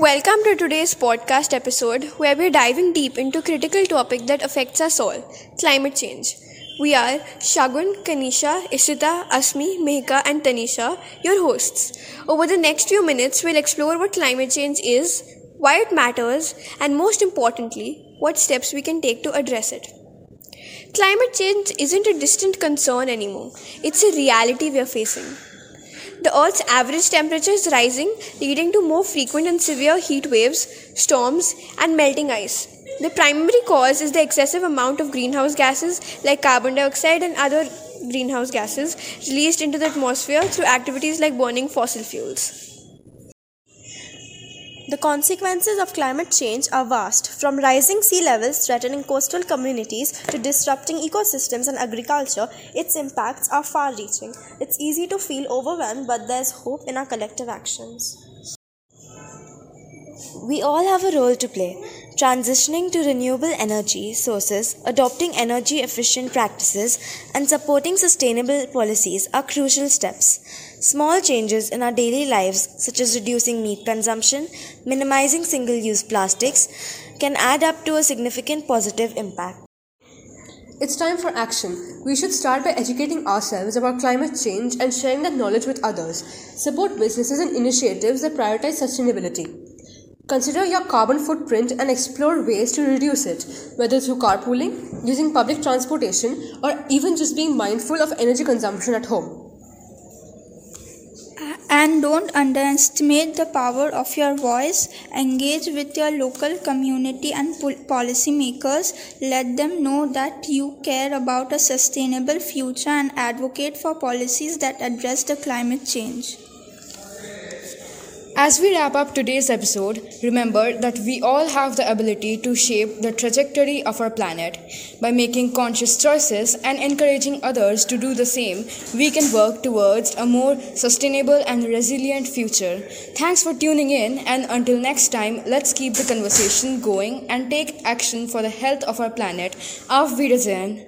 Welcome to today's podcast episode where we're diving deep into a critical topic that affects us all climate change. We are Shagun, Kanisha, Ishita, Asmi, Mehika, and Tanisha, your hosts. Over the next few minutes, we'll explore what climate change is, why it matters, and most importantly, what steps we can take to address it. Climate change isn't a distant concern anymore, it's a reality we are facing. The Earth's average temperature is rising, leading to more frequent and severe heat waves, storms, and melting ice. The primary cause is the excessive amount of greenhouse gases like carbon dioxide and other greenhouse gases released into the atmosphere through activities like burning fossil fuels. The consequences of climate change are vast, from rising sea levels threatening coastal communities to disrupting ecosystems and agriculture. Its impacts are far reaching. It's easy to feel overwhelmed, but there's hope in our collective actions. We all have a role to play. Transitioning to renewable energy sources, adopting energy efficient practices, and supporting sustainable policies are crucial steps. Small changes in our daily lives, such as reducing meat consumption, minimizing single use plastics, can add up to a significant positive impact. It's time for action. We should start by educating ourselves about climate change and sharing that knowledge with others. Support businesses and initiatives that prioritize sustainability. Consider your carbon footprint and explore ways to reduce it, whether through carpooling, using public transportation, or even just being mindful of energy consumption at home. And don't underestimate the power of your voice. Engage with your local community and policymakers. Let them know that you care about a sustainable future and advocate for policies that address the climate change. As we wrap up today's episode, remember that we all have the ability to shape the trajectory of our planet. By making conscious choices and encouraging others to do the same, we can work towards a more sustainable and resilient future. Thanks for tuning in, and until next time, let's keep the conversation going and take action for the health of our planet. Auf Wiedersehen.